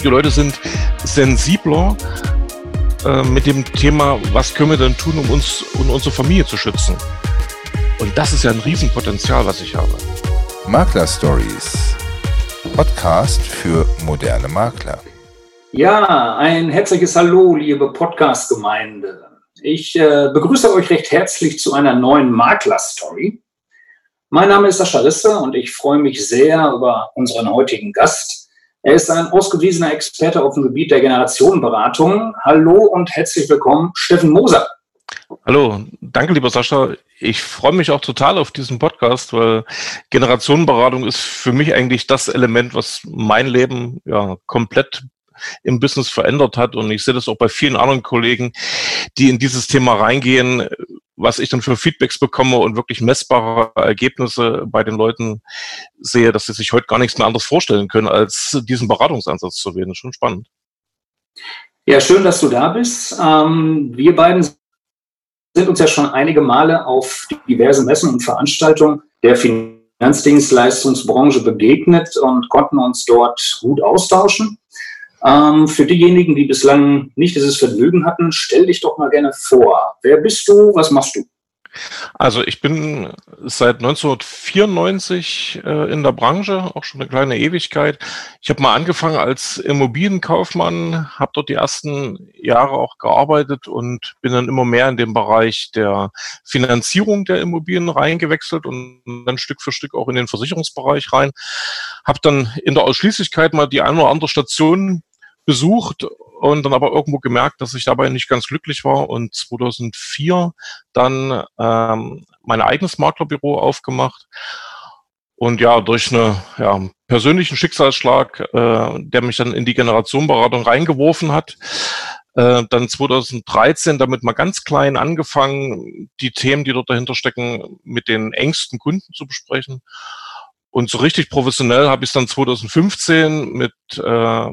viele Leute sind sensibler äh, mit dem Thema, was können wir denn tun, um uns und unsere Familie zu schützen. Und das ist ja ein Riesenpotenzial, was ich habe. Makler Stories. Podcast für moderne Makler. Ja, ein herzliches Hallo, liebe Podcast-Gemeinde. Ich äh, begrüße euch recht herzlich zu einer neuen Makler-Story. Mein Name ist Sascha Risse und ich freue mich sehr über unseren heutigen Gast. Er ist ein ausgewiesener Experte auf dem Gebiet der Generationenberatung. Hallo und herzlich willkommen, Steffen Moser. Hallo, danke lieber Sascha. Ich freue mich auch total auf diesen Podcast, weil Generationenberatung ist für mich eigentlich das Element, was mein Leben ja komplett im Business verändert hat. Und ich sehe das auch bei vielen anderen Kollegen, die in dieses Thema reingehen, was ich dann für Feedbacks bekomme und wirklich messbare Ergebnisse bei den Leuten sehe, dass sie sich heute gar nichts mehr anderes vorstellen können, als diesen Beratungsansatz zu wählen. Schon spannend. Ja, schön, dass du da bist. Ähm, wir beiden sind uns ja schon einige Male auf diversen Messen und Veranstaltungen der Finanzdienstleistungsbranche begegnet und konnten uns dort gut austauschen. Ähm, für diejenigen, die bislang nicht dieses Vergnügen hatten, stell dich doch mal gerne vor. Wer bist du? Was machst du? Also ich bin seit 1994 äh, in der Branche, auch schon eine kleine Ewigkeit. Ich habe mal angefangen als Immobilienkaufmann, habe dort die ersten Jahre auch gearbeitet und bin dann immer mehr in den Bereich der Finanzierung der Immobilien reingewechselt und dann Stück für Stück auch in den Versicherungsbereich rein. Habe dann in der Ausschließlichkeit mal die eine oder andere Station besucht und dann aber irgendwo gemerkt, dass ich dabei nicht ganz glücklich war und 2004 dann ähm, mein eigenes Maklerbüro aufgemacht und ja, durch einen ja, persönlichen Schicksalsschlag, äh, der mich dann in die Generationenberatung reingeworfen hat, äh, dann 2013 damit mal ganz klein angefangen, die Themen, die dort dahinter stecken, mit den engsten Kunden zu besprechen. Und so richtig professionell habe ich es dann 2015 mit äh,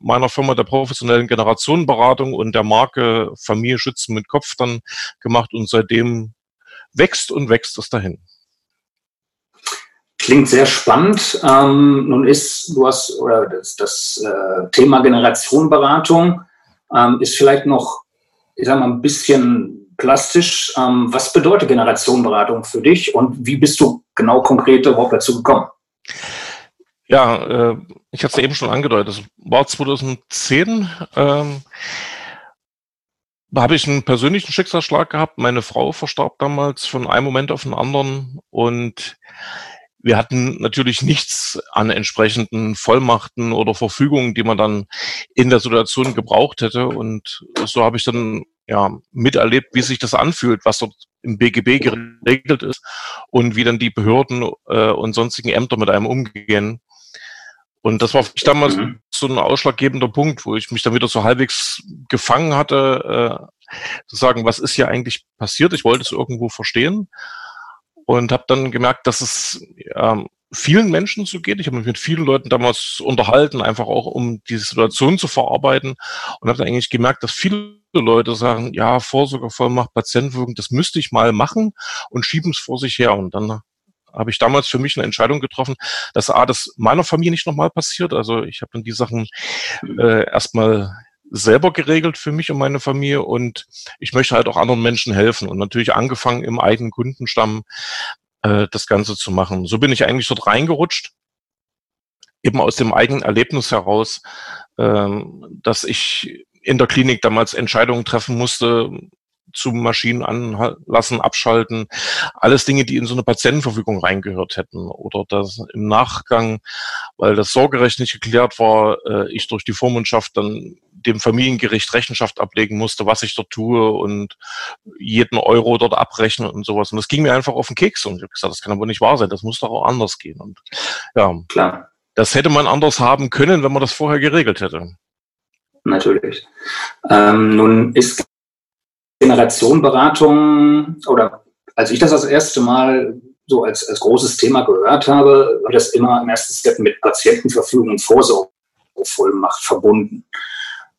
meiner Firma der professionellen Generationenberatung und der Marke Familie Schützen mit Kopf dann gemacht und seitdem wächst und wächst es dahin. Klingt sehr spannend. Ähm, nun ist, du hast, oder das, das äh, Thema Generationenberatung ähm, ist vielleicht noch, ich sag mal, ein bisschen plastisch. Ähm, was bedeutet Generationenberatung für dich und wie bist du genau konkret überhaupt dazu gekommen? Ja, äh, ich hatte es eben schon angedeutet. Das war 2010. Ähm, da habe ich einen persönlichen Schicksalsschlag gehabt. Meine Frau verstarb damals von einem Moment auf den anderen und wir hatten natürlich nichts an entsprechenden Vollmachten oder Verfügungen, die man dann in der Situation gebraucht hätte. Und so habe ich dann ja miterlebt, wie sich das anfühlt, was dort im BGB geregelt ist und wie dann die Behörden äh, und sonstigen Ämter mit einem umgehen. Und das war für mich damals mhm. so ein ausschlaggebender Punkt, wo ich mich dann wieder so halbwegs gefangen hatte, äh, zu sagen, was ist hier eigentlich passiert? Ich wollte es irgendwo verstehen und habe dann gemerkt, dass es ähm, vielen Menschen so geht. Ich habe mich mit vielen Leuten damals unterhalten, einfach auch um diese Situation zu verarbeiten und habe dann eigentlich gemerkt, dass viele Leute sagen, ja, Vorsorgevollmacht, Patientenwirkung, das müsste ich mal machen und schieben es vor sich her. Und dann habe ich damals für mich eine Entscheidung getroffen, dass A, das meiner Familie nicht nochmal passiert. Also ich habe dann die Sachen äh, erstmal selber geregelt für mich und meine Familie und ich möchte halt auch anderen Menschen helfen und natürlich angefangen im eigenen Kundenstamm äh, das Ganze zu machen. So bin ich eigentlich dort reingerutscht, eben aus dem eigenen Erlebnis heraus, ähm, dass ich in der Klinik damals Entscheidungen treffen musste, zu Maschinen anlassen, abschalten, alles Dinge, die in so eine Patientenverfügung reingehört hätten oder das im Nachgang, weil das Sorgerecht nicht geklärt war, äh, ich durch die Vormundschaft dann dem Familiengericht Rechenschaft ablegen musste, was ich dort tue und jeden Euro dort abrechnen und sowas. Und das ging mir einfach auf den Keks und ich habe gesagt, das kann aber nicht wahr sein, das muss doch auch anders gehen. Und ja, klar. Das hätte man anders haben können, wenn man das vorher geregelt hätte. Natürlich. Ähm, nun ist Generationenberatung oder als ich das das erste Mal so als, als großes Thema gehört habe, war das immer im ersten Step mit Patientenverfügung und Vorsorgevollmacht verbunden.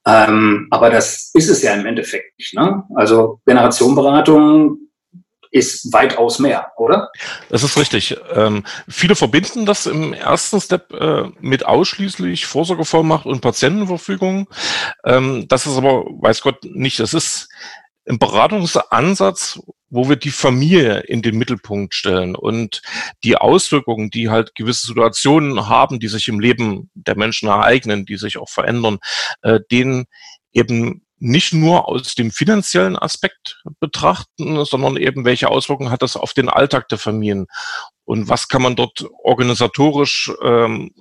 Ähm, aber das ist es ja im Endeffekt nicht. Ne? Also Generationenberatung ist weitaus mehr, oder? Das ist richtig. Ähm, viele verbinden das im ersten Step äh, mit ausschließlich Vorsorgevollmacht und Patientenverfügung. Ähm, das ist aber, weiß Gott, nicht. Das ist ein Beratungsansatz, wo wir die Familie in den Mittelpunkt stellen und die Auswirkungen, die halt gewisse Situationen haben, die sich im Leben der Menschen ereignen, die sich auch verändern, äh, denen eben nicht nur aus dem finanziellen Aspekt betrachten, sondern eben welche Auswirkungen hat das auf den Alltag der Familien? Und was kann man dort organisatorisch ähm,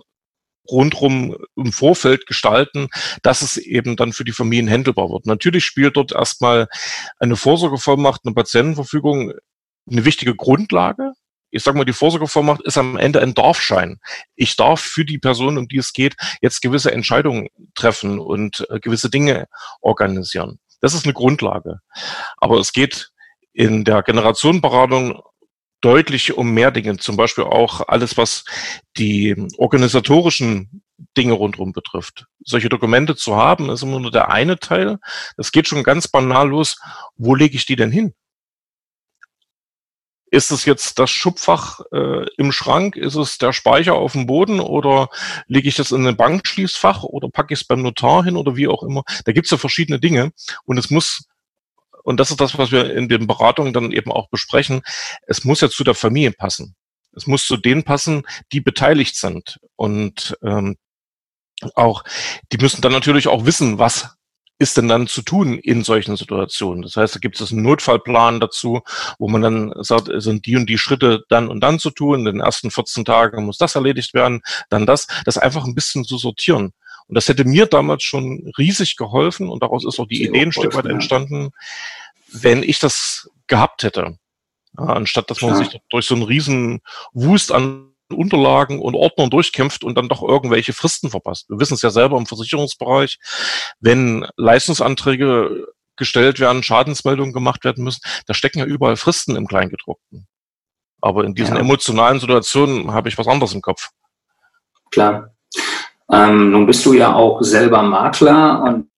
rundrum im Vorfeld gestalten, dass es eben dann für die Familien händelbar wird. Natürlich spielt dort erstmal eine Vorsorgevollmacht, eine Patientenverfügung eine wichtige Grundlage, ich sage mal, die Vorsorgevollmacht ist am Ende ein Darfschein. Ich darf für die Person, um die es geht, jetzt gewisse Entscheidungen treffen und äh, gewisse Dinge organisieren. Das ist eine Grundlage. Aber es geht in der Generationenberatung deutlich um mehr Dinge, zum Beispiel auch alles, was die organisatorischen Dinge rundherum betrifft. Solche Dokumente zu haben, ist immer nur der eine Teil. Das geht schon ganz banal los. Wo lege ich die denn hin? Ist es jetzt das Schubfach äh, im Schrank? Ist es der Speicher auf dem Boden? Oder lege ich das in ein Bankschließfach? Oder packe ich es beim Notar hin? Oder wie auch immer. Da gibt es ja verschiedene Dinge. Und es muss, und das ist das, was wir in den Beratungen dann eben auch besprechen, es muss ja zu der Familie passen. Es muss zu denen passen, die beteiligt sind. Und ähm, auch, die müssen dann natürlich auch wissen, was ist denn dann zu tun in solchen Situationen? Das heißt, da gibt es einen Notfallplan dazu, wo man dann sagt, sind die und die Schritte dann und dann zu tun. In den ersten 14 Tagen muss das erledigt werden, dann das. Das einfach ein bisschen zu sortieren. Und das hätte mir damals schon riesig geholfen und daraus ist auch die Idee ein Stück weit entstanden, wenn ich das gehabt hätte. Ja, anstatt dass man ja. sich durch so einen riesen Wust an Unterlagen und Ordnern durchkämpft und dann doch irgendwelche Fristen verpasst. Wir wissen es ja selber im Versicherungsbereich, wenn Leistungsanträge gestellt werden, Schadensmeldungen gemacht werden müssen, da stecken ja überall Fristen im Kleingedruckten. Aber in diesen ja. emotionalen Situationen habe ich was anderes im Kopf. Klar. Ähm, nun bist du ja auch selber Makler und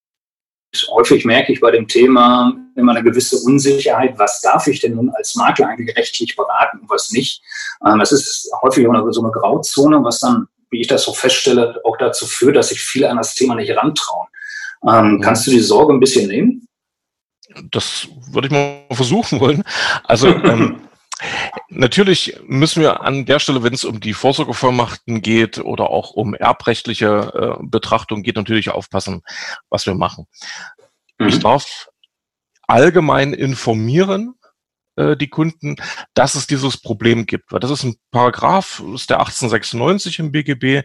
häufig merke ich bei dem Thema immer eine gewisse Unsicherheit, was darf ich denn nun als Makler eigentlich rechtlich beraten und was nicht. Ähm, es ist häufig auch so eine Grauzone, was dann, wie ich das so feststelle, auch dazu führt, dass sich viele an das Thema nicht rantrauen. Ähm, kannst du die Sorge ein bisschen nehmen? Das würde ich mal versuchen wollen. Also ähm, Natürlich müssen wir an der Stelle, wenn es um die Vorsorgevollmachten geht oder auch um erbrechtliche äh, Betrachtung geht, natürlich aufpassen, was wir machen. Mhm. Ich darf allgemein informieren, äh, die Kunden, dass es dieses Problem gibt. Weil das ist ein Paragraph, ist der 1896 im BGB,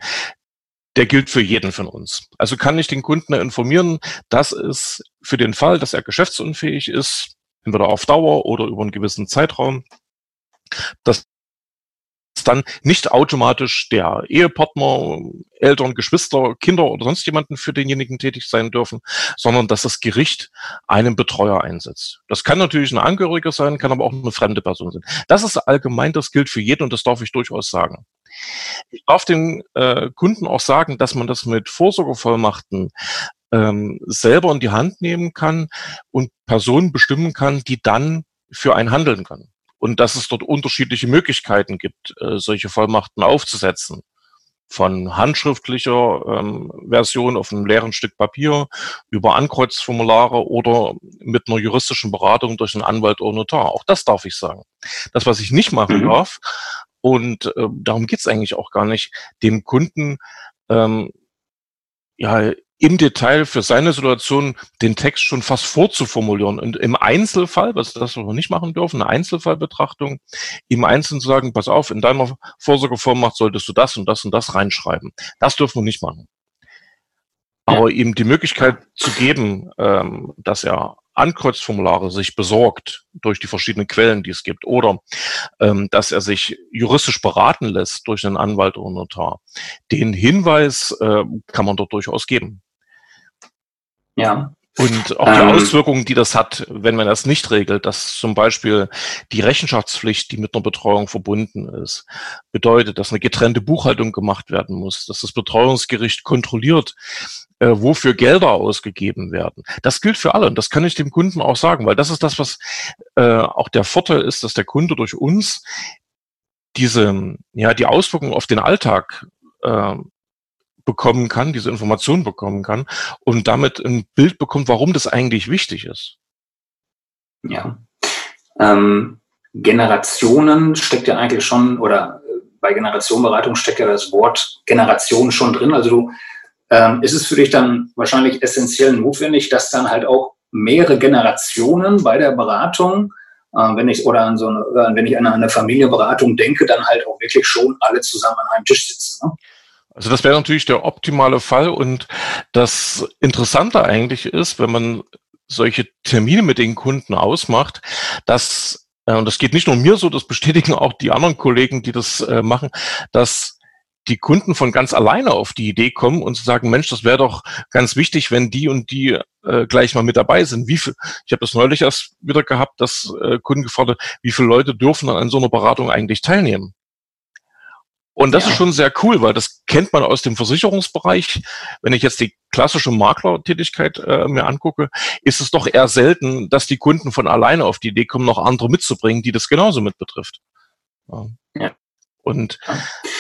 der gilt für jeden von uns. Also kann ich den Kunden informieren, dass es für den Fall, dass er geschäftsunfähig ist, entweder auf Dauer oder über einen gewissen Zeitraum, dass dann nicht automatisch der Ehepartner, Eltern, Geschwister, Kinder oder sonst jemanden für denjenigen tätig sein dürfen, sondern dass das Gericht einen Betreuer einsetzt. Das kann natürlich ein Angehöriger sein, kann aber auch eine fremde Person sein. Das ist allgemein, das gilt für jeden und das darf ich durchaus sagen. Ich darf den äh, Kunden auch sagen, dass man das mit Vorsorgevollmachten ähm, selber in die Hand nehmen kann und Personen bestimmen kann, die dann für einen handeln können und dass es dort unterschiedliche Möglichkeiten gibt, äh, solche Vollmachten aufzusetzen. Von handschriftlicher ähm, Version auf einem leeren Stück Papier über Ankreuzformulare oder mit einer juristischen Beratung durch einen Anwalt oder Notar. Auch das darf ich sagen. Das, was ich nicht machen mhm. darf, und äh, darum geht's eigentlich auch gar nicht, dem Kunden ähm, ja im Detail für seine Situation den Text schon fast vorzuformulieren und im Einzelfall, was das wir nicht machen dürfen, eine Einzelfallbetrachtung, im Einzelnen zu sagen, pass auf, in deiner Vorsorgevollmacht solltest du das und das und das reinschreiben. Das dürfen wir nicht machen. Aber ihm die Möglichkeit zu geben, ähm, dass er Ankreuzformulare sich besorgt durch die verschiedenen Quellen, die es gibt, oder ähm, dass er sich juristisch beraten lässt durch einen Anwalt oder Notar. Den Hinweis äh, kann man dort durchaus geben. Ja. Und auch die ähm, Auswirkungen, die das hat, wenn man das nicht regelt, dass zum Beispiel die Rechenschaftspflicht, die mit einer Betreuung verbunden ist, bedeutet, dass eine getrennte Buchhaltung gemacht werden muss, dass das Betreuungsgericht kontrolliert, äh, wofür Gelder ausgegeben werden. Das gilt für alle und das kann ich dem Kunden auch sagen, weil das ist das, was äh, auch der Vorteil ist, dass der Kunde durch uns diese, ja, die Auswirkungen auf den Alltag äh, bekommen kann, diese Information bekommen kann und damit ein Bild bekommt, warum das eigentlich wichtig ist. Ja. Ähm, Generationen steckt ja eigentlich schon, oder äh, bei Generationenberatung steckt ja das Wort Generation schon drin. Also du, ähm, ist es für dich dann wahrscheinlich essentiell notwendig, dass dann halt auch mehrere Generationen bei der Beratung, äh, wenn ich oder an so eine, wenn ich an eine Familienberatung denke, dann halt auch wirklich schon alle zusammen an einem Tisch sitzen. Ne? Also das wäre natürlich der optimale Fall und das Interessante eigentlich ist, wenn man solche Termine mit den Kunden ausmacht, dass, äh, und das geht nicht nur mir so, das bestätigen auch die anderen Kollegen, die das äh, machen, dass die Kunden von ganz alleine auf die Idee kommen und zu sagen, Mensch, das wäre doch ganz wichtig, wenn die und die äh, gleich mal mit dabei sind. Wie viel, ich habe das neulich erst wieder gehabt, dass äh, Kunden haben, wie viele Leute dürfen an so einer Beratung eigentlich teilnehmen? Und das ja. ist schon sehr cool, weil das kennt man aus dem Versicherungsbereich. Wenn ich jetzt die klassische Maklertätigkeit äh, mir angucke, ist es doch eher selten, dass die Kunden von alleine auf die Idee kommen, noch andere mitzubringen, die das genauso mit betrifft. Ja. ja. Und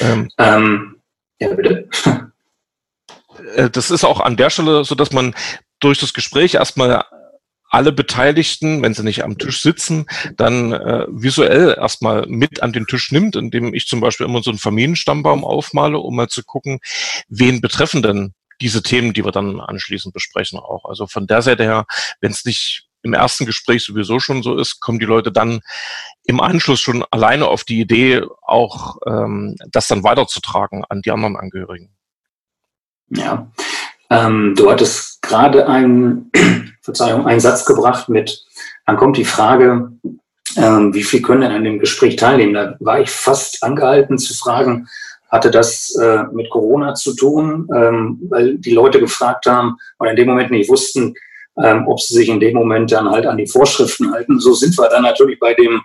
ähm, ähm, ja, bitte. Äh, das ist auch an der Stelle so, dass man durch das Gespräch erstmal alle Beteiligten, wenn sie nicht am Tisch sitzen, dann äh, visuell erstmal mit an den Tisch nimmt, indem ich zum Beispiel immer so einen Familienstammbaum aufmale, um mal zu gucken, wen betreffen denn diese Themen, die wir dann anschließend besprechen auch. Also von der Seite her, wenn es nicht im ersten Gespräch sowieso schon so ist, kommen die Leute dann im Anschluss schon alleine auf die Idee, auch ähm, das dann weiterzutragen an die anderen Angehörigen. Ja, ähm, du hattest gerade einen, Verzeihung, einen Satz gebracht mit, dann kommt die Frage, ähm, wie viel können denn an dem Gespräch teilnehmen? Da war ich fast angehalten zu fragen, hatte das äh, mit Corona zu tun, ähm, weil die Leute gefragt haben oder in dem Moment nicht wussten, ähm, ob sie sich in dem Moment dann halt an die Vorschriften halten. So sind wir dann natürlich bei dem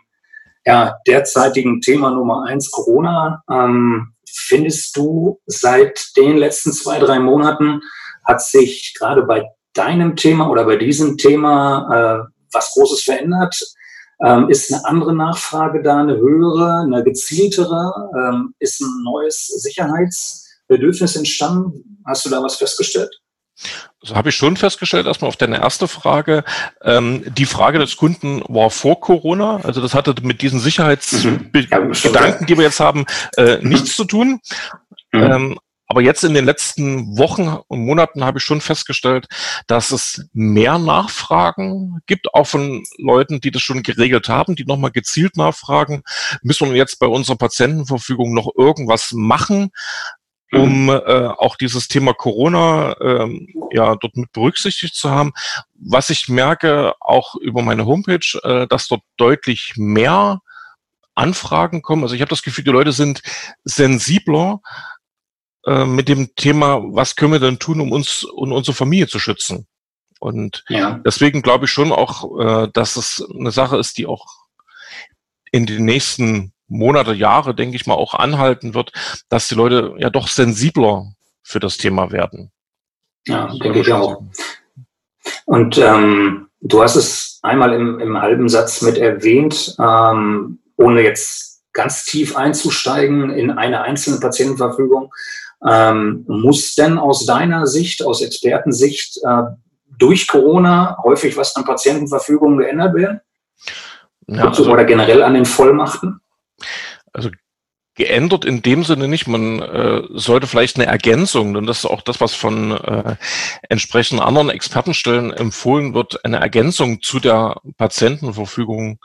ja, derzeitigen Thema Nummer eins Corona. Ähm, findest du seit den letzten zwei, drei Monaten hat sich gerade bei deinem Thema oder bei diesem Thema äh, was Großes verändert? Ähm, ist eine andere Nachfrage da, eine höhere, eine gezieltere? Ähm, ist ein neues Sicherheitsbedürfnis entstanden? Hast du da was festgestellt? So habe ich schon festgestellt, erstmal auf deine erste Frage. Ähm, die Frage des Kunden war vor Corona. Also das hatte mit diesen Sicherheitsgedanken, mhm. die wir jetzt haben, äh, nichts zu tun. Mhm. Ähm, aber jetzt in den letzten Wochen und Monaten habe ich schon festgestellt, dass es mehr Nachfragen gibt, auch von Leuten, die das schon geregelt haben, die nochmal gezielt nachfragen, müssen wir jetzt bei unserer Patientenverfügung noch irgendwas machen, um mhm. äh, auch dieses Thema Corona ähm, ja dort mit berücksichtigt zu haben. Was ich merke, auch über meine Homepage, äh, dass dort deutlich mehr Anfragen kommen. Also ich habe das Gefühl, die Leute sind sensibler äh, mit dem Thema, was können wir denn tun, um uns und unsere Familie zu schützen. Und ja. deswegen glaube ich schon auch, äh, dass es eine Sache ist, die auch in den nächsten Monate, Jahre, denke ich mal, auch anhalten wird, dass die Leute ja doch sensibler für das Thema werden. Ja, denke ich auch. Und ähm, du hast es einmal im, im halben Satz mit erwähnt, ähm, ohne jetzt ganz tief einzusteigen in eine einzelne Patientenverfügung. Ähm, muss denn aus deiner Sicht, aus Expertensicht, äh, durch Corona häufig was an Patientenverfügungen geändert werden? Ja, also, oder generell an den Vollmachten? Also geändert in dem Sinne nicht. Man äh, sollte vielleicht eine Ergänzung, denn das ist auch das, was von äh, entsprechenden anderen Expertenstellen empfohlen wird, eine Ergänzung zu der Patientenverfügung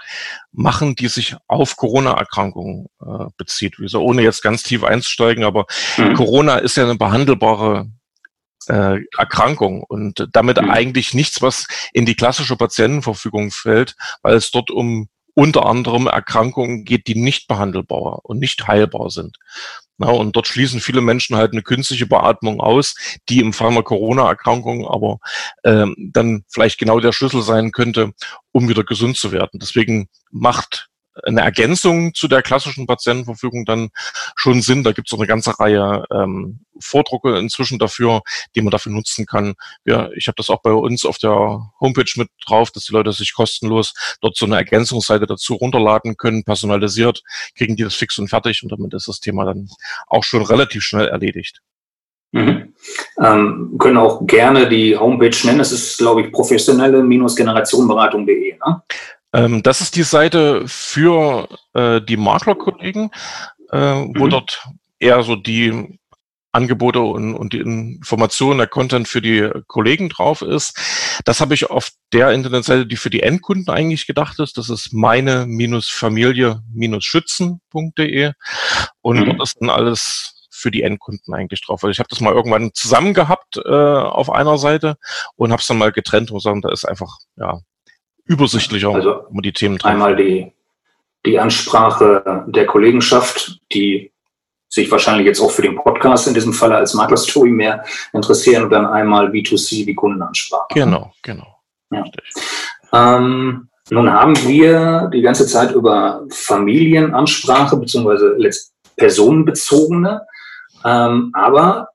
machen, die sich auf Corona-Erkrankungen äh, bezieht. Wie so, ohne jetzt ganz tief einzusteigen, aber mhm. Corona ist ja eine behandelbare äh, Erkrankung und damit mhm. eigentlich nichts, was in die klassische Patientenverfügung fällt, weil es dort um unter anderem Erkrankungen geht, die nicht behandelbar und nicht heilbar sind. Na, und dort schließen viele Menschen halt eine künstliche Beatmung aus, die im Fall einer Corona-Erkrankung aber ähm, dann vielleicht genau der Schlüssel sein könnte, um wieder gesund zu werden. Deswegen macht eine Ergänzung zu der klassischen Patientenverfügung dann schon Sinn. Da gibt es eine ganze Reihe ähm, Vordrucke inzwischen dafür, die man dafür nutzen kann. Ja, ich habe das auch bei uns auf der Homepage mit drauf, dass die Leute sich kostenlos dort so eine Ergänzungsseite dazu runterladen können, personalisiert, kriegen die das fix und fertig und damit ist das Thema dann auch schon relativ schnell erledigt. Mhm. Ähm, können auch gerne die Homepage nennen. Das ist, glaube ich, professionelle-generationenberatung.de. Ne? Ähm, das ist die Seite für äh, die Maklerkollegen, äh, wo mhm. dort eher so die Angebote und, und die Informationen, der Content für die Kollegen drauf ist. Das habe ich auf der Internetseite, die für die Endkunden eigentlich gedacht ist. Das ist meine-familie-schützen.de und mhm. dort ist dann alles für die Endkunden eigentlich drauf. Also ich habe das mal irgendwann zusammen gehabt äh, auf einer Seite und habe es dann mal getrennt und sagen, da ist einfach ja übersichtlicher, also um die Themen drauf. Einmal die, die Ansprache der Kollegenschaft, die sich wahrscheinlich jetzt auch für den Podcast in diesem Falle als Maklerstory mehr interessieren und dann einmal B2C, die Kundenansprache. Genau, genau. Ja. Ähm, nun haben wir die ganze Zeit über Familienansprache beziehungsweise personenbezogene, ähm, aber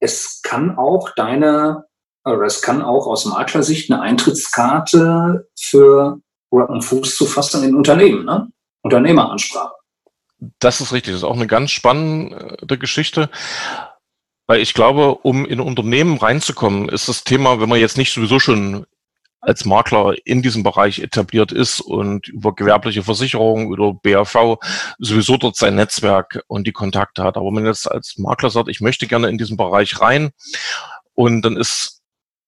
es kann auch deine oder es kann auch aus Maklersicht eine Eintrittskarte für oder um Fuß zu fassen in Unternehmen, ne? Unternehmeransprache. Das ist richtig. Das ist auch eine ganz spannende Geschichte. Weil ich glaube, um in Unternehmen reinzukommen, ist das Thema, wenn man jetzt nicht sowieso schon als Makler in diesem Bereich etabliert ist und über gewerbliche Versicherungen oder BAV sowieso dort sein Netzwerk und die Kontakte hat. Aber wenn man jetzt als Makler sagt, ich möchte gerne in diesen Bereich rein und dann ist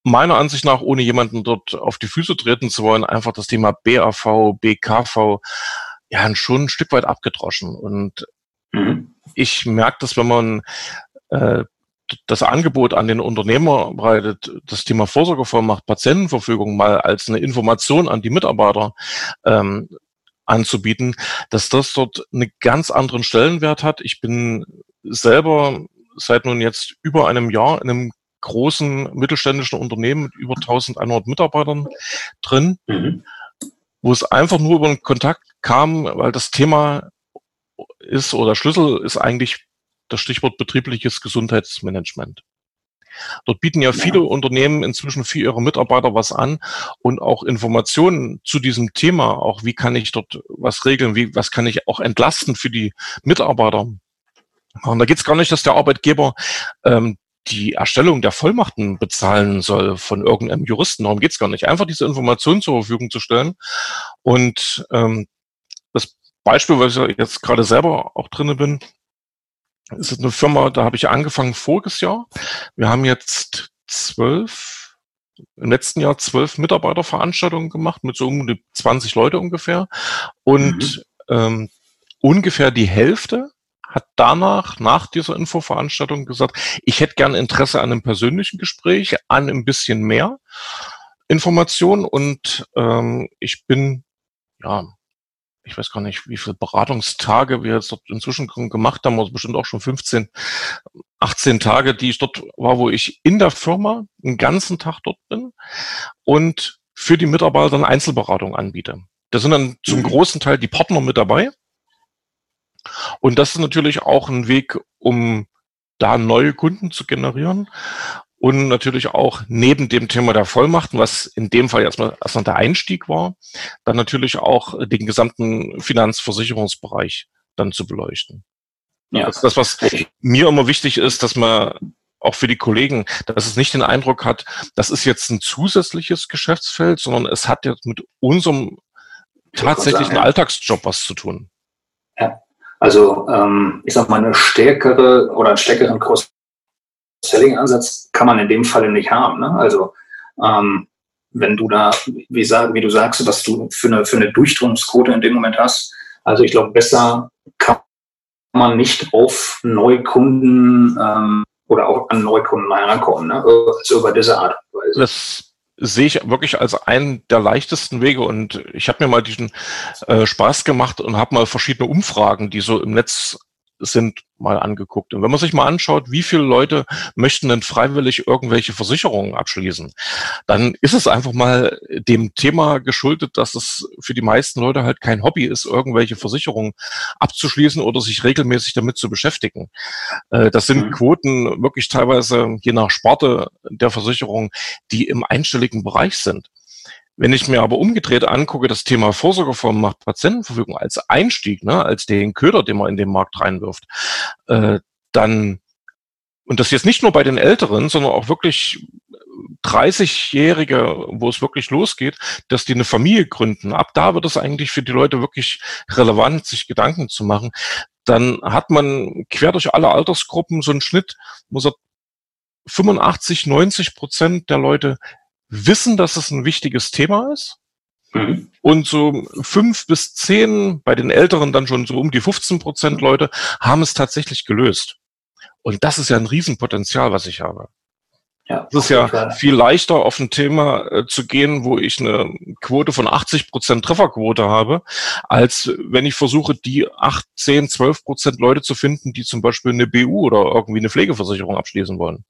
meiner Ansicht nach, ohne jemanden dort auf die Füße treten zu wollen, einfach das Thema BAV, BKV ja schon ein Stück weit abgedroschen. Und mhm. ich merke dass wenn man äh, das Angebot an den Unternehmer breitet, das Thema Vorsorgevollmacht, Patientenverfügung mal als eine Information an die Mitarbeiter ähm, anzubieten, dass das dort einen ganz anderen Stellenwert hat. Ich bin selber seit nun jetzt über einem Jahr in einem großen mittelständischen Unternehmen mit über 1100 Mitarbeitern drin. Mhm wo es einfach nur über einen Kontakt kam, weil das Thema ist oder Schlüssel ist eigentlich das Stichwort betriebliches Gesundheitsmanagement. Dort bieten ja viele ja. Unternehmen inzwischen für ihre Mitarbeiter was an und auch Informationen zu diesem Thema, auch wie kann ich dort was regeln, wie, was kann ich auch entlasten für die Mitarbeiter. Und da geht es gar nicht, dass der Arbeitgeber ähm, die Erstellung der Vollmachten bezahlen soll von irgendeinem Juristen. Darum geht's gar nicht. Einfach diese Informationen zur Verfügung zu stellen. Und ähm, das Beispiel, weil ich jetzt gerade selber auch drinne bin, ist eine Firma, da habe ich angefangen voriges Jahr. Wir haben jetzt zwölf, im letzten Jahr zwölf Mitarbeiterveranstaltungen gemacht mit so um die 20 Leute ungefähr. Und mhm. ähm, ungefähr die Hälfte hat danach, nach dieser Infoveranstaltung gesagt, ich hätte gern Interesse an einem persönlichen Gespräch, an ein bisschen mehr Information und ähm, ich bin, ja, ich weiß gar nicht, wie viele Beratungstage wir jetzt dort inzwischen gemacht haben, also bestimmt auch schon 15, 18 Tage, die ich dort war, wo ich in der Firma einen ganzen Tag dort bin und für die Mitarbeiter eine Einzelberatung anbiete. Da sind dann zum mhm. großen Teil die Partner mit dabei, und das ist natürlich auch ein Weg, um da neue Kunden zu generieren. Und natürlich auch neben dem Thema der Vollmachten, was in dem Fall erstmal, erstmal der Einstieg war, dann natürlich auch den gesamten Finanzversicherungsbereich dann zu beleuchten. Ja. Das ist das, was mir immer wichtig ist, dass man auch für die Kollegen, dass es nicht den Eindruck hat, das ist jetzt ein zusätzliches Geschäftsfeld, sondern es hat jetzt mit unserem tatsächlichen. Alltagsjob was zu tun. Ja. Also ähm, ich sag mal, eine stärkere oder einen stärkeren Cross-Selling-Ansatz kann man in dem Falle nicht haben. Ne? Also ähm, wenn du da, wie, sag, wie du sagst, was du für eine, für eine Durchdrungsquote in dem Moment hast, also ich glaube, besser kann man nicht auf Neukunden ähm, oder auch an Neukunden herankommen, ne? also über diese Art und Weise. Das sehe ich wirklich als einen der leichtesten Wege. Und ich habe mir mal diesen äh, Spaß gemacht und habe mal verschiedene Umfragen, die so im Netz sind, mal angeguckt. Und wenn man sich mal anschaut, wie viele Leute möchten denn freiwillig irgendwelche Versicherungen abschließen, dann ist es einfach mal dem Thema geschuldet, dass es für die meisten Leute halt kein Hobby ist, irgendwelche Versicherungen abzuschließen oder sich regelmäßig damit zu beschäftigen. Äh, das sind mhm. Quoten wirklich teilweise je nach Sparte der Versicherung, die im einstelligen Bereich sind. Wenn ich mir aber umgedreht angucke, das Thema Vorsorgeform macht Patientenverfügung als Einstieg, ne, als den Köder, den man in den Markt reinwirft, äh, dann, und das jetzt nicht nur bei den Älteren, sondern auch wirklich 30-Jährige, wo es wirklich losgeht, dass die eine Familie gründen. Ab da wird es eigentlich für die Leute wirklich relevant, sich Gedanken zu machen. Dann hat man quer durch alle Altersgruppen so einen Schnitt, wo sagt, 85, 90 Prozent der Leute wissen, dass es ein wichtiges Thema ist. Mhm. Und so fünf bis zehn, bei den Älteren dann schon so um die 15 Prozent Leute, haben es tatsächlich gelöst. Und das ist ja ein Riesenpotenzial, was ich habe. Ja, es ist ja Fall. viel leichter, auf ein Thema äh, zu gehen, wo ich eine Quote von 80 Prozent Trefferquote habe, als wenn ich versuche, die 8, 10, 12 Prozent Leute zu finden, die zum Beispiel eine BU oder irgendwie eine Pflegeversicherung abschließen wollen.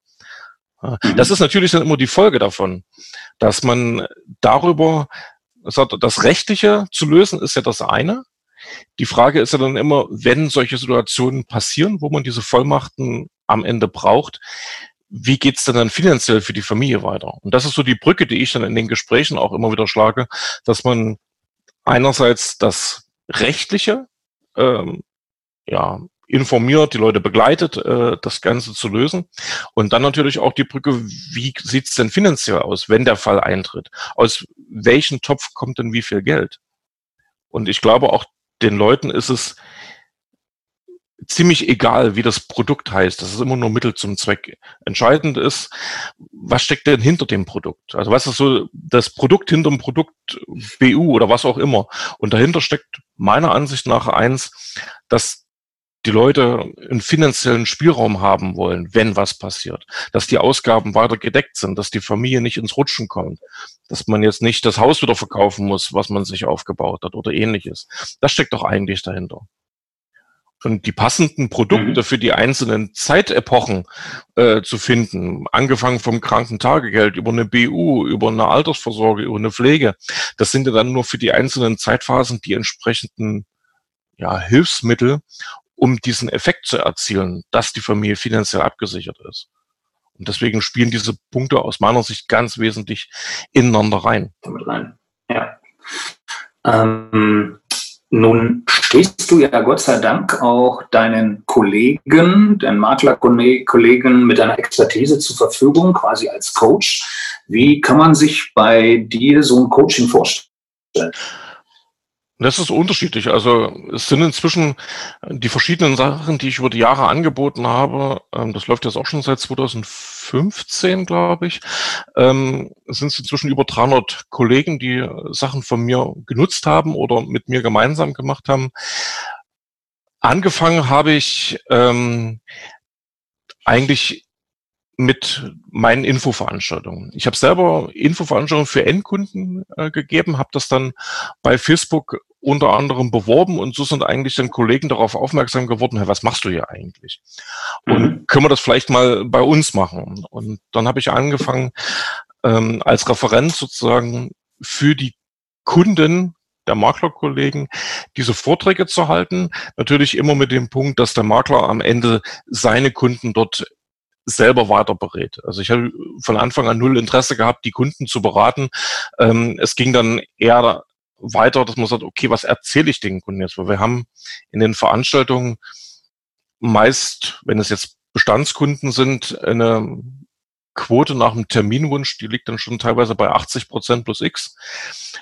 Mhm. Das ist natürlich dann immer die Folge davon, dass man darüber, das Rechtliche zu lösen, ist ja das eine. Die Frage ist ja dann immer, wenn solche Situationen passieren, wo man diese Vollmachten am Ende braucht, wie geht's denn dann finanziell für die Familie weiter? Und das ist so die Brücke, die ich dann in den Gesprächen auch immer wieder schlage, dass man einerseits das Rechtliche ähm, ja, informiert, die Leute begleitet, äh, das Ganze zu lösen. Und dann natürlich auch die Brücke, wie sieht's denn finanziell aus, wenn der Fall eintritt? Aus welchem Topf kommt denn wie viel Geld? Und ich glaube, auch den Leuten ist es ziemlich egal, wie das Produkt heißt. Das ist immer nur Mittel zum Zweck. Entscheidend ist, was steckt denn hinter dem Produkt? Also was ist so das Produkt hinter dem Produkt BU oder was auch immer? Und dahinter steckt meiner Ansicht nach eins, dass die Leute einen finanziellen Spielraum haben wollen, wenn was passiert, dass die Ausgaben weiter gedeckt sind, dass die Familie nicht ins Rutschen kommt, dass man jetzt nicht das Haus wieder verkaufen muss, was man sich aufgebaut hat oder ähnliches. Das steckt doch eigentlich dahinter. Und die passenden Produkte mhm. für die einzelnen Zeitepochen äh, zu finden, angefangen vom Krankentagegeld über eine BU, über eine Altersvorsorge, über eine Pflege, das sind ja dann nur für die einzelnen Zeitphasen die entsprechenden ja, Hilfsmittel, um diesen Effekt zu erzielen, dass die Familie finanziell abgesichert ist. Und deswegen spielen diese Punkte aus meiner Sicht ganz wesentlich ineinander rein. Damit rein. Ja. Ähm, nun stehst du ja Gott sei Dank auch deinen Kollegen, den Maklerkollegen mit deiner Expertise zur Verfügung, quasi als Coach. Wie kann man sich bei dir so ein Coaching vorstellen? Das ist unterschiedlich. Also es sind inzwischen die verschiedenen Sachen, die ich über die Jahre angeboten habe. Ähm, das läuft jetzt auch schon seit 2015, glaube ich. Ähm, es sind inzwischen über 300 Kollegen, die Sachen von mir genutzt haben oder mit mir gemeinsam gemacht haben. Angefangen habe ich ähm, eigentlich mit meinen Infoveranstaltungen. Ich habe selber Infoveranstaltungen für Endkunden äh, gegeben, habe das dann bei Facebook unter anderem beworben und so sind eigentlich dann Kollegen darauf aufmerksam geworden, hey, was machst du hier eigentlich? Und mhm. können wir das vielleicht mal bei uns machen? Und dann habe ich angefangen, ähm, als Referent sozusagen für die Kunden der Maklerkollegen diese Vorträge zu halten. Natürlich immer mit dem Punkt, dass der Makler am Ende seine Kunden dort selber weiter berät. Also ich habe von Anfang an null Interesse gehabt, die Kunden zu beraten. Ähm, es ging dann eher weiter, dass man sagt, okay, was erzähle ich den Kunden jetzt? Weil wir haben in den Veranstaltungen meist, wenn es jetzt Bestandskunden sind, eine Quote nach dem Terminwunsch, die liegt dann schon teilweise bei 80 Prozent plus X.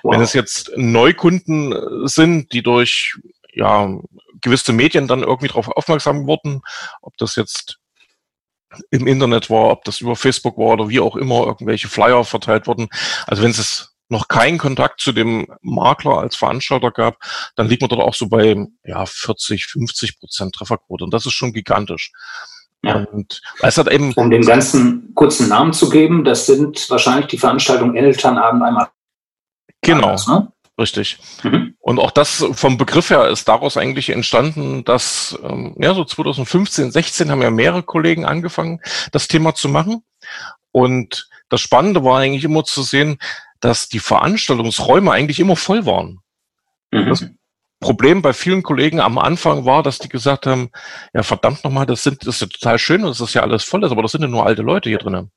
Wow. Wenn es jetzt Neukunden sind, die durch ja, gewisse Medien dann irgendwie darauf aufmerksam wurden, ob das jetzt im Internet war, ob das über Facebook war oder wie auch immer, irgendwelche Flyer verteilt wurden. Also wenn es noch keinen Kontakt zu dem Makler als Veranstalter gab, dann liegt man dort auch so bei ja, 40, 50 Prozent Trefferquote. Und das ist schon gigantisch. Ja. Und es hat eben um den ganzen kurzen Namen zu geben, das sind wahrscheinlich die Veranstaltungen Elternabend einmal. Genau. Anders, ne? Richtig. Mhm. Und auch das vom Begriff her ist daraus eigentlich entstanden, dass ähm, ja so 2015, 16 haben ja mehrere Kollegen angefangen, das Thema zu machen. Und das Spannende war eigentlich immer zu sehen, dass die Veranstaltungsräume eigentlich immer voll waren. Mhm. Das Problem bei vielen Kollegen am Anfang war, dass die gesagt haben, ja verdammt nochmal, das sind, das ist ja total schön und das ist ja alles voll, aber das sind ja nur alte Leute hier drinnen.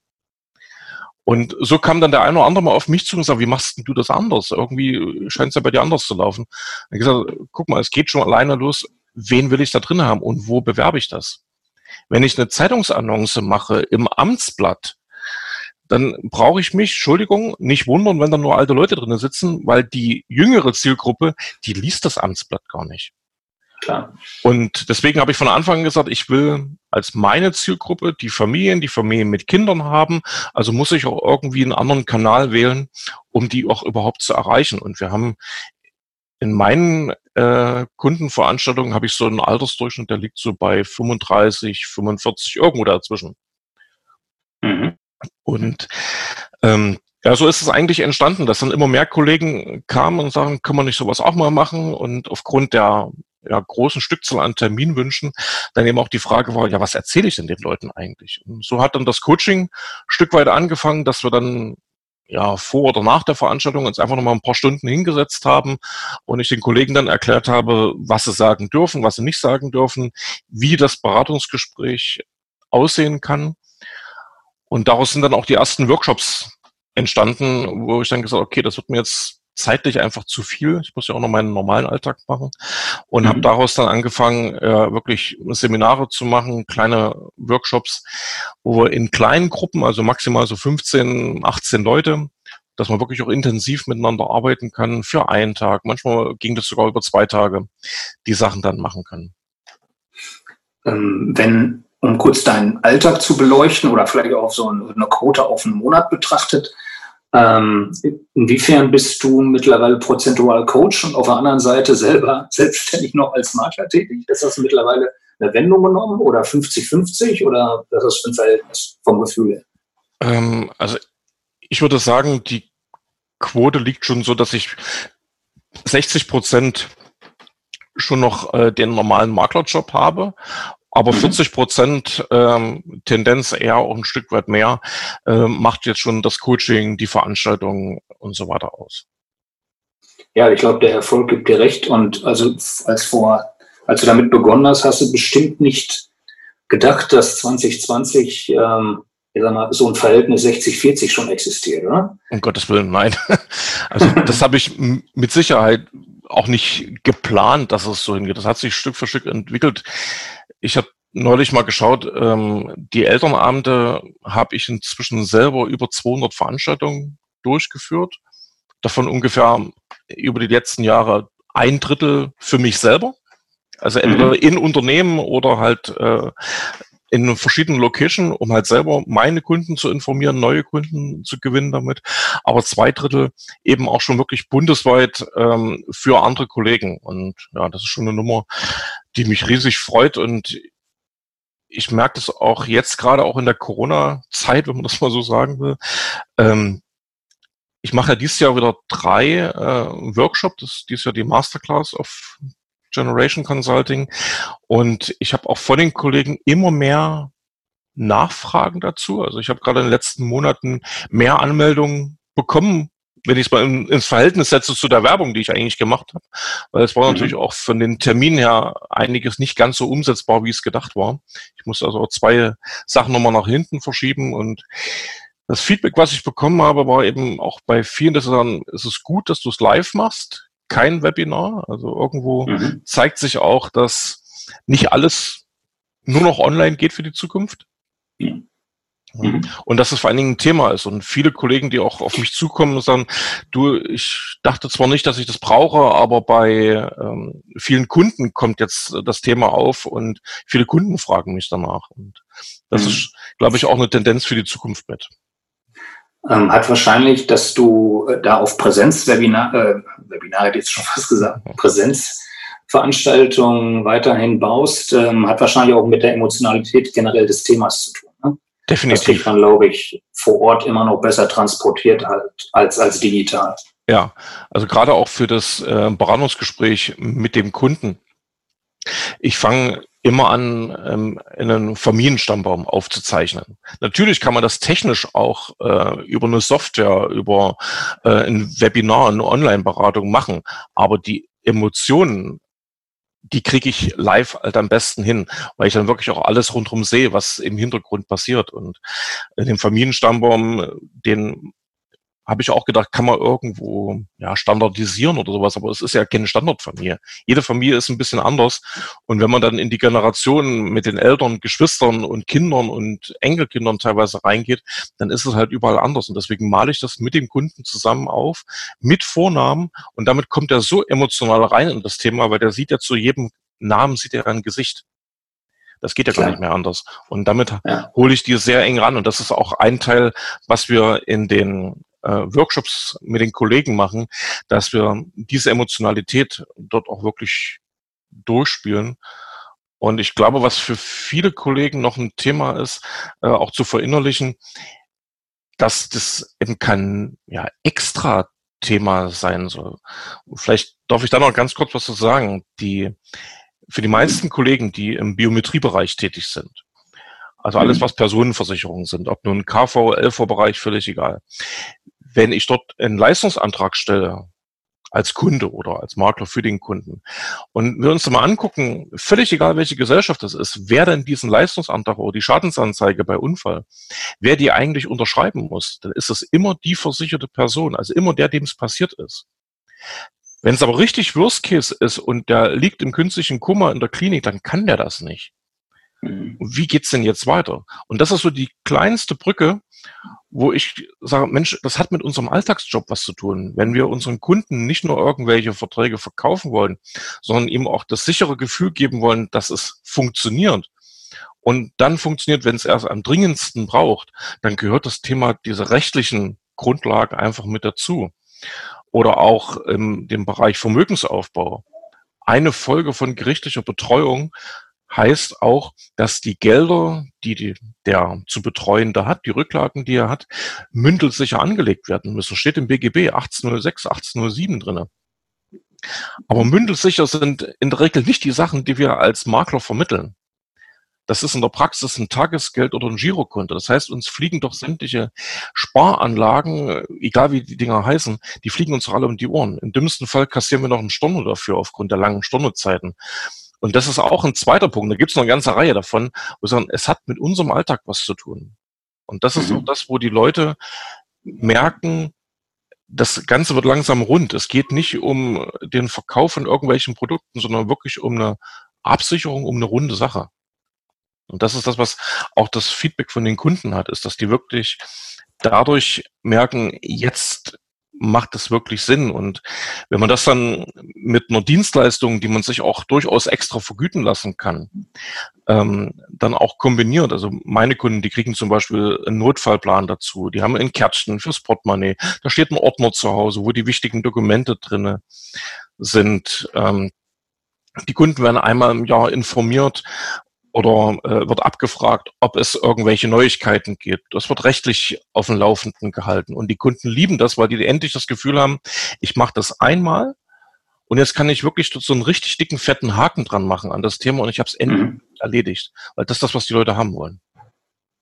Und so kam dann der eine oder andere mal auf mich zu und sagte, wie machst du das anders? Irgendwie scheint es ja bei dir anders zu laufen. Ich gesagt, guck mal, es geht schon alleine los. Wen will ich da drin haben und wo bewerbe ich das? Wenn ich eine Zeitungsannonce mache im Amtsblatt, dann brauche ich mich, Entschuldigung, nicht wundern, wenn da nur alte Leute drin sitzen, weil die jüngere Zielgruppe, die liest das Amtsblatt gar nicht. Klar. Und deswegen habe ich von Anfang an gesagt, ich will als meine Zielgruppe die Familien, die Familien mit Kindern haben. Also muss ich auch irgendwie einen anderen Kanal wählen, um die auch überhaupt zu erreichen. Und wir haben in meinen äh, Kundenveranstaltungen habe ich so einen Altersdurchschnitt, der liegt so bei 35, 45, irgendwo dazwischen. Mhm. Und ähm, ja, so ist es eigentlich entstanden, dass dann immer mehr Kollegen kamen und sagen, können wir nicht sowas auch mal machen? Und aufgrund der ja, großen Stückzahl an Terminwünschen dann eben auch die Frage war, ja, was erzähle ich denn den Leuten eigentlich? Und so hat dann das Coaching Stück weit angefangen, dass wir dann ja, vor oder nach der Veranstaltung uns einfach nochmal ein paar Stunden hingesetzt haben und ich den Kollegen dann erklärt habe, was sie sagen dürfen, was sie nicht sagen dürfen, wie das Beratungsgespräch aussehen kann. Und daraus sind dann auch die ersten Workshops entstanden, wo ich dann gesagt okay, das wird mir jetzt zeitlich einfach zu viel. Ich muss ja auch noch meinen normalen Alltag machen und mhm. habe daraus dann angefangen, äh, wirklich Seminare zu machen, kleine Workshops, wo wir in kleinen Gruppen, also maximal so 15, 18 Leute, dass man wirklich auch intensiv miteinander arbeiten kann für einen Tag. Manchmal ging das sogar über zwei Tage, die Sachen dann machen kann. Ähm, wenn, um kurz deinen Alltag zu beleuchten oder vielleicht auch so eine Quote auf einen Monat betrachtet, ähm, inwiefern bist du mittlerweile prozentual Coach und auf der anderen Seite selber selbstständig noch als Makler tätig? Ist das mittlerweile eine Wendung genommen oder 50-50 oder ist das für ein Verhältnis vom Gefühl her? Ähm, also ich würde sagen, die Quote liegt schon so, dass ich 60 Prozent schon noch äh, den normalen Maklerjob habe aber 40 mhm. Prozent ähm, Tendenz eher auch ein Stück weit mehr ähm, macht jetzt schon das Coaching, die Veranstaltungen und so weiter aus. Ja, ich glaube, der Erfolg gibt dir recht. Und also als vor, als du damit begonnen hast, hast du bestimmt nicht gedacht, dass 2020 ähm, ich sag mal, so ein Verhältnis 60-40 schon existiert, oder? Um Gottes Willen, nein. Also das habe ich mit Sicherheit auch nicht geplant, dass es so hingeht. Das hat sich Stück für Stück entwickelt ich habe neulich mal geschaut, ähm, die Elternabende habe ich inzwischen selber über 200 Veranstaltungen durchgeführt. Davon ungefähr über die letzten Jahre ein Drittel für mich selber. Also entweder mhm. in Unternehmen oder halt äh, in verschiedenen Locations, um halt selber meine Kunden zu informieren, neue Kunden zu gewinnen damit. Aber zwei Drittel eben auch schon wirklich bundesweit ähm, für andere Kollegen. Und ja, das ist schon eine Nummer, die mich riesig freut. Und ich merke das auch jetzt gerade auch in der Corona-Zeit, wenn man das mal so sagen will. Ähm, ich mache ja dieses Jahr wieder drei äh, Workshops. Das ist dieses Jahr die Masterclass of Generation Consulting. Und ich habe auch von den Kollegen immer mehr Nachfragen dazu. Also ich habe gerade in den letzten Monaten mehr Anmeldungen bekommen, wenn ich es mal in, ins Verhältnis setze zu der Werbung, die ich eigentlich gemacht habe. Weil es war mhm. natürlich auch von den Terminen her einiges nicht ganz so umsetzbar, wie es gedacht war. Ich musste also auch zwei Sachen nochmal nach hinten verschieben und das Feedback, was ich bekommen habe, war eben auch bei vielen, dass sie sagen, es ist gut, dass du es live machst kein Webinar. Also irgendwo mhm. zeigt sich auch, dass nicht alles nur noch online geht für die Zukunft. Mhm. Und dass es vor allen Dingen ein Thema ist. Und viele Kollegen, die auch auf mich zukommen und sagen, du, ich dachte zwar nicht, dass ich das brauche, aber bei ähm, vielen Kunden kommt jetzt das Thema auf und viele Kunden fragen mich danach. Und das mhm. ist, glaube ich, auch eine Tendenz für die Zukunft mit ähm, hat wahrscheinlich, dass du äh, da auf Präsenzwebinar, äh, Webinar hätte ich jetzt schon fast gesagt, Präsenzveranstaltungen weiterhin baust, ähm, hat wahrscheinlich auch mit der Emotionalität generell des Themas zu tun. Ne? Definitiv. Das kriegt man, glaube ich, vor Ort immer noch besser transportiert halt, als, als digital. Ja, also gerade auch für das äh, Beratungsgespräch mit dem Kunden. Ich fange immer an, ähm, einen Familienstammbaum aufzuzeichnen. Natürlich kann man das technisch auch äh, über eine Software, über äh, ein Webinar, eine Online-Beratung machen, aber die Emotionen die kriege ich live halt am besten hin, weil ich dann wirklich auch alles rundherum sehe, was im Hintergrund passiert. Und den Familienstammbaum, den habe ich auch gedacht, kann man irgendwo ja, standardisieren oder sowas, aber es ist ja keine Standardfamilie. Jede Familie ist ein bisschen anders. Und wenn man dann in die Generationen mit den Eltern, Geschwistern und Kindern und Enkelkindern teilweise reingeht, dann ist es halt überall anders. Und deswegen male ich das mit dem Kunden zusammen auf, mit Vornamen. Und damit kommt er so emotional rein in das Thema, weil der sieht ja zu jedem Namen, sieht er ein Gesicht. Das geht ja Klar. gar nicht mehr anders. Und damit ja. hole ich die sehr eng ran. Und das ist auch ein Teil, was wir in den Workshops mit den Kollegen machen, dass wir diese Emotionalität dort auch wirklich durchspielen. Und ich glaube, was für viele Kollegen noch ein Thema ist, äh, auch zu verinnerlichen, dass das eben kein ja, extra Thema sein soll. Vielleicht darf ich da noch ganz kurz was zu sagen. Die, für die meisten Kollegen, die im Biometriebereich tätig sind, also alles, mhm. was Personenversicherungen sind, ob nun KV, LV-Bereich, völlig egal. Wenn ich dort einen Leistungsantrag stelle, als Kunde oder als Makler für den Kunden. Und wir uns mal angucken, völlig egal welche Gesellschaft das ist, wer denn diesen Leistungsantrag oder die Schadensanzeige bei Unfall, wer die eigentlich unterschreiben muss, dann ist es immer die versicherte Person, also immer der, dem es passiert ist. Wenn es aber richtig Worst Case ist und der liegt im künstlichen Kummer in der Klinik, dann kann der das nicht. Mhm. Wie geht's denn jetzt weiter? Und das ist so die kleinste Brücke, wo ich sage, Mensch, das hat mit unserem Alltagsjob was zu tun. Wenn wir unseren Kunden nicht nur irgendwelche Verträge verkaufen wollen, sondern ihm auch das sichere Gefühl geben wollen, dass es funktioniert. Und dann funktioniert, wenn es erst am dringendsten braucht, dann gehört das Thema dieser rechtlichen Grundlage einfach mit dazu. Oder auch in dem Bereich Vermögensaufbau. Eine Folge von gerichtlicher Betreuung heißt auch, dass die Gelder, die, die der zu betreuende hat, die Rücklagen, die er hat, mündelsicher angelegt werden müssen. Steht im BGB 1806, 1807 drinne. Aber mündelsicher sind in der Regel nicht die Sachen, die wir als Makler vermitteln. Das ist in der Praxis ein Tagesgeld oder ein Girokonto. Das heißt, uns fliegen doch sämtliche Sparanlagen, egal wie die Dinger heißen, die fliegen uns alle um die Ohren. Im dümmsten Fall kassieren wir noch einen Storno dafür aufgrund der langen Stornozeiten. Und das ist auch ein zweiter Punkt. Da gibt es noch eine ganze Reihe davon, wo sagen, es hat mit unserem Alltag was zu tun. Und das ist mhm. auch das, wo die Leute merken, das Ganze wird langsam rund. Es geht nicht um den Verkauf von irgendwelchen Produkten, sondern wirklich um eine Absicherung, um eine runde Sache. Und das ist das, was auch das Feedback von den Kunden hat, ist, dass die wirklich dadurch merken, jetzt macht es wirklich Sinn. Und wenn man das dann mit einer Dienstleistung, die man sich auch durchaus extra vergüten lassen kann, ähm, dann auch kombiniert. Also meine Kunden, die kriegen zum Beispiel einen Notfallplan dazu. Die haben ein Kärtchen fürs Portemonnaie. Da steht ein Ordner zu Hause, wo die wichtigen Dokumente drinne sind. Ähm, die Kunden werden einmal im Jahr informiert, oder äh, wird abgefragt, ob es irgendwelche Neuigkeiten gibt. Das wird rechtlich auf dem Laufenden gehalten. Und die Kunden lieben das, weil die endlich das Gefühl haben, ich mache das einmal und jetzt kann ich wirklich so einen richtig dicken, fetten Haken dran machen an das Thema und ich habe es endlich mhm. erledigt. Weil das ist das, was die Leute haben wollen.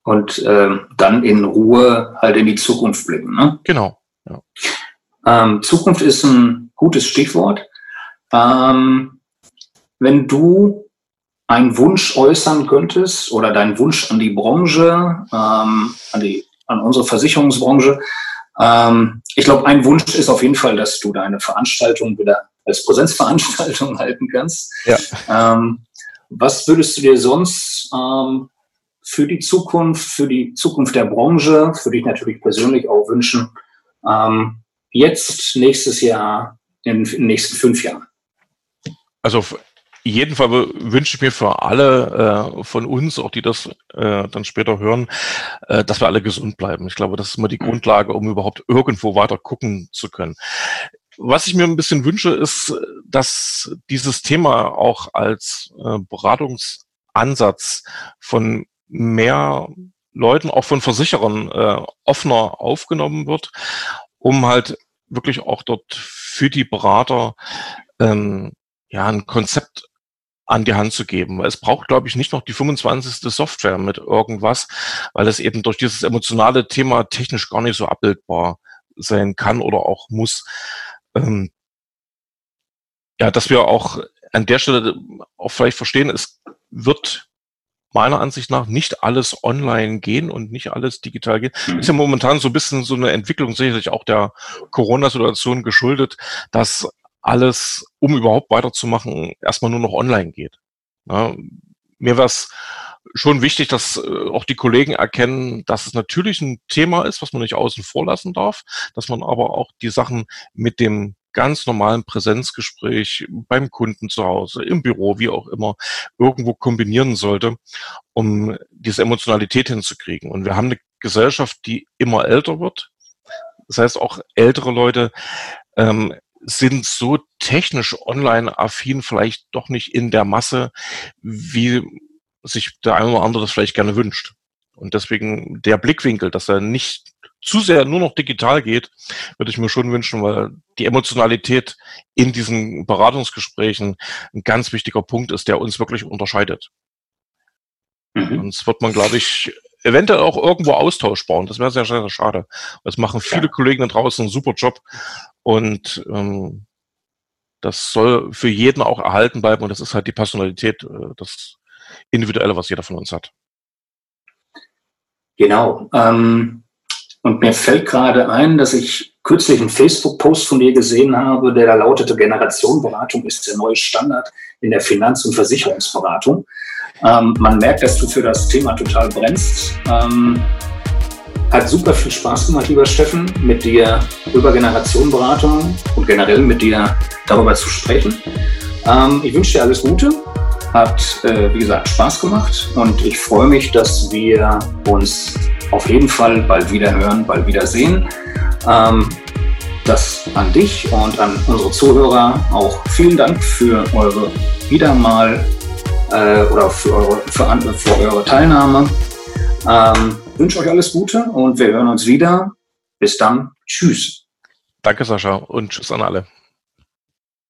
Und ähm, dann in Ruhe halt in die Zukunft blicken. Ne? Genau. Ja. Ähm, Zukunft ist ein gutes Stichwort. Ähm, wenn du einen Wunsch äußern könntest oder deinen Wunsch an die Branche, ähm, an, die, an unsere Versicherungsbranche. Ähm, ich glaube, ein Wunsch ist auf jeden Fall, dass du deine Veranstaltung wieder als Präsenzveranstaltung halten kannst. Ja. Ähm, was würdest du dir sonst ähm, für die Zukunft, für die Zukunft der Branche, für dich natürlich persönlich auch wünschen, ähm, jetzt, nächstes Jahr, in den nächsten fünf Jahren? Also jeden Fall wünsche ich mir für alle äh, von uns, auch die das äh, dann später hören, äh, dass wir alle gesund bleiben. Ich glaube, das ist immer die mhm. Grundlage, um überhaupt irgendwo weiter gucken zu können. Was ich mir ein bisschen wünsche, ist, dass dieses Thema auch als äh, Beratungsansatz von mehr Leuten, auch von Versicherern, äh, offener aufgenommen wird, um halt wirklich auch dort für die Berater ähm, ja ein Konzept an die Hand zu geben. Es braucht, glaube ich, nicht noch die 25. Software mit irgendwas, weil es eben durch dieses emotionale Thema technisch gar nicht so abbildbar sein kann oder auch muss. Ähm, ja, dass wir auch an der Stelle auch vielleicht verstehen, es wird meiner Ansicht nach nicht alles online gehen und nicht alles digital gehen. Mhm. Ist ja momentan so ein bisschen so eine Entwicklung, sicherlich auch der Corona-Situation geschuldet, dass alles, um überhaupt weiterzumachen, erstmal nur noch online geht. Ja, mir wäre es schon wichtig, dass äh, auch die Kollegen erkennen, dass es natürlich ein Thema ist, was man nicht außen vor lassen darf, dass man aber auch die Sachen mit dem ganz normalen Präsenzgespräch beim Kunden zu Hause, im Büro, wie auch immer, irgendwo kombinieren sollte, um diese Emotionalität hinzukriegen. Und wir haben eine Gesellschaft, die immer älter wird. Das heißt, auch ältere Leute ähm, sind so technisch online affin vielleicht doch nicht in der Masse, wie sich der eine oder andere das vielleicht gerne wünscht. Und deswegen der Blickwinkel, dass er nicht zu sehr nur noch digital geht, würde ich mir schon wünschen, weil die Emotionalität in diesen Beratungsgesprächen ein ganz wichtiger Punkt ist, der uns wirklich unterscheidet. Mhm. Sonst wird man, glaube ich, eventuell auch irgendwo austauschbar und das wäre sehr, sehr schade. Es machen viele ja. Kollegen da draußen einen super Job und ähm, das soll für jeden auch erhalten bleiben und das ist halt die Personalität, äh, das Individuelle, was jeder von uns hat. Genau. Ähm, und mir fällt gerade ein, dass ich kürzlich einen Facebook-Post von dir gesehen habe, der da lautete, Generationenberatung ist der neue Standard in der Finanz- und Versicherungsberatung. Ähm, man merkt, dass du für das Thema total brennst. Ähm, hat super viel Spaß gemacht, lieber Steffen, mit dir über Generationenberatung und generell mit dir darüber zu sprechen. Ähm, ich wünsche dir alles Gute. Hat, äh, wie gesagt, Spaß gemacht und ich freue mich, dass wir uns auf jeden Fall bald wieder hören, bald wieder sehen. Ähm, das an dich und an unsere Zuhörer auch vielen Dank für eure wieder mal äh, oder für eure, für, für eure Teilnahme. Ähm, wünsche euch alles Gute und wir hören uns wieder. Bis dann. Tschüss. Danke, Sascha, und tschüss an alle.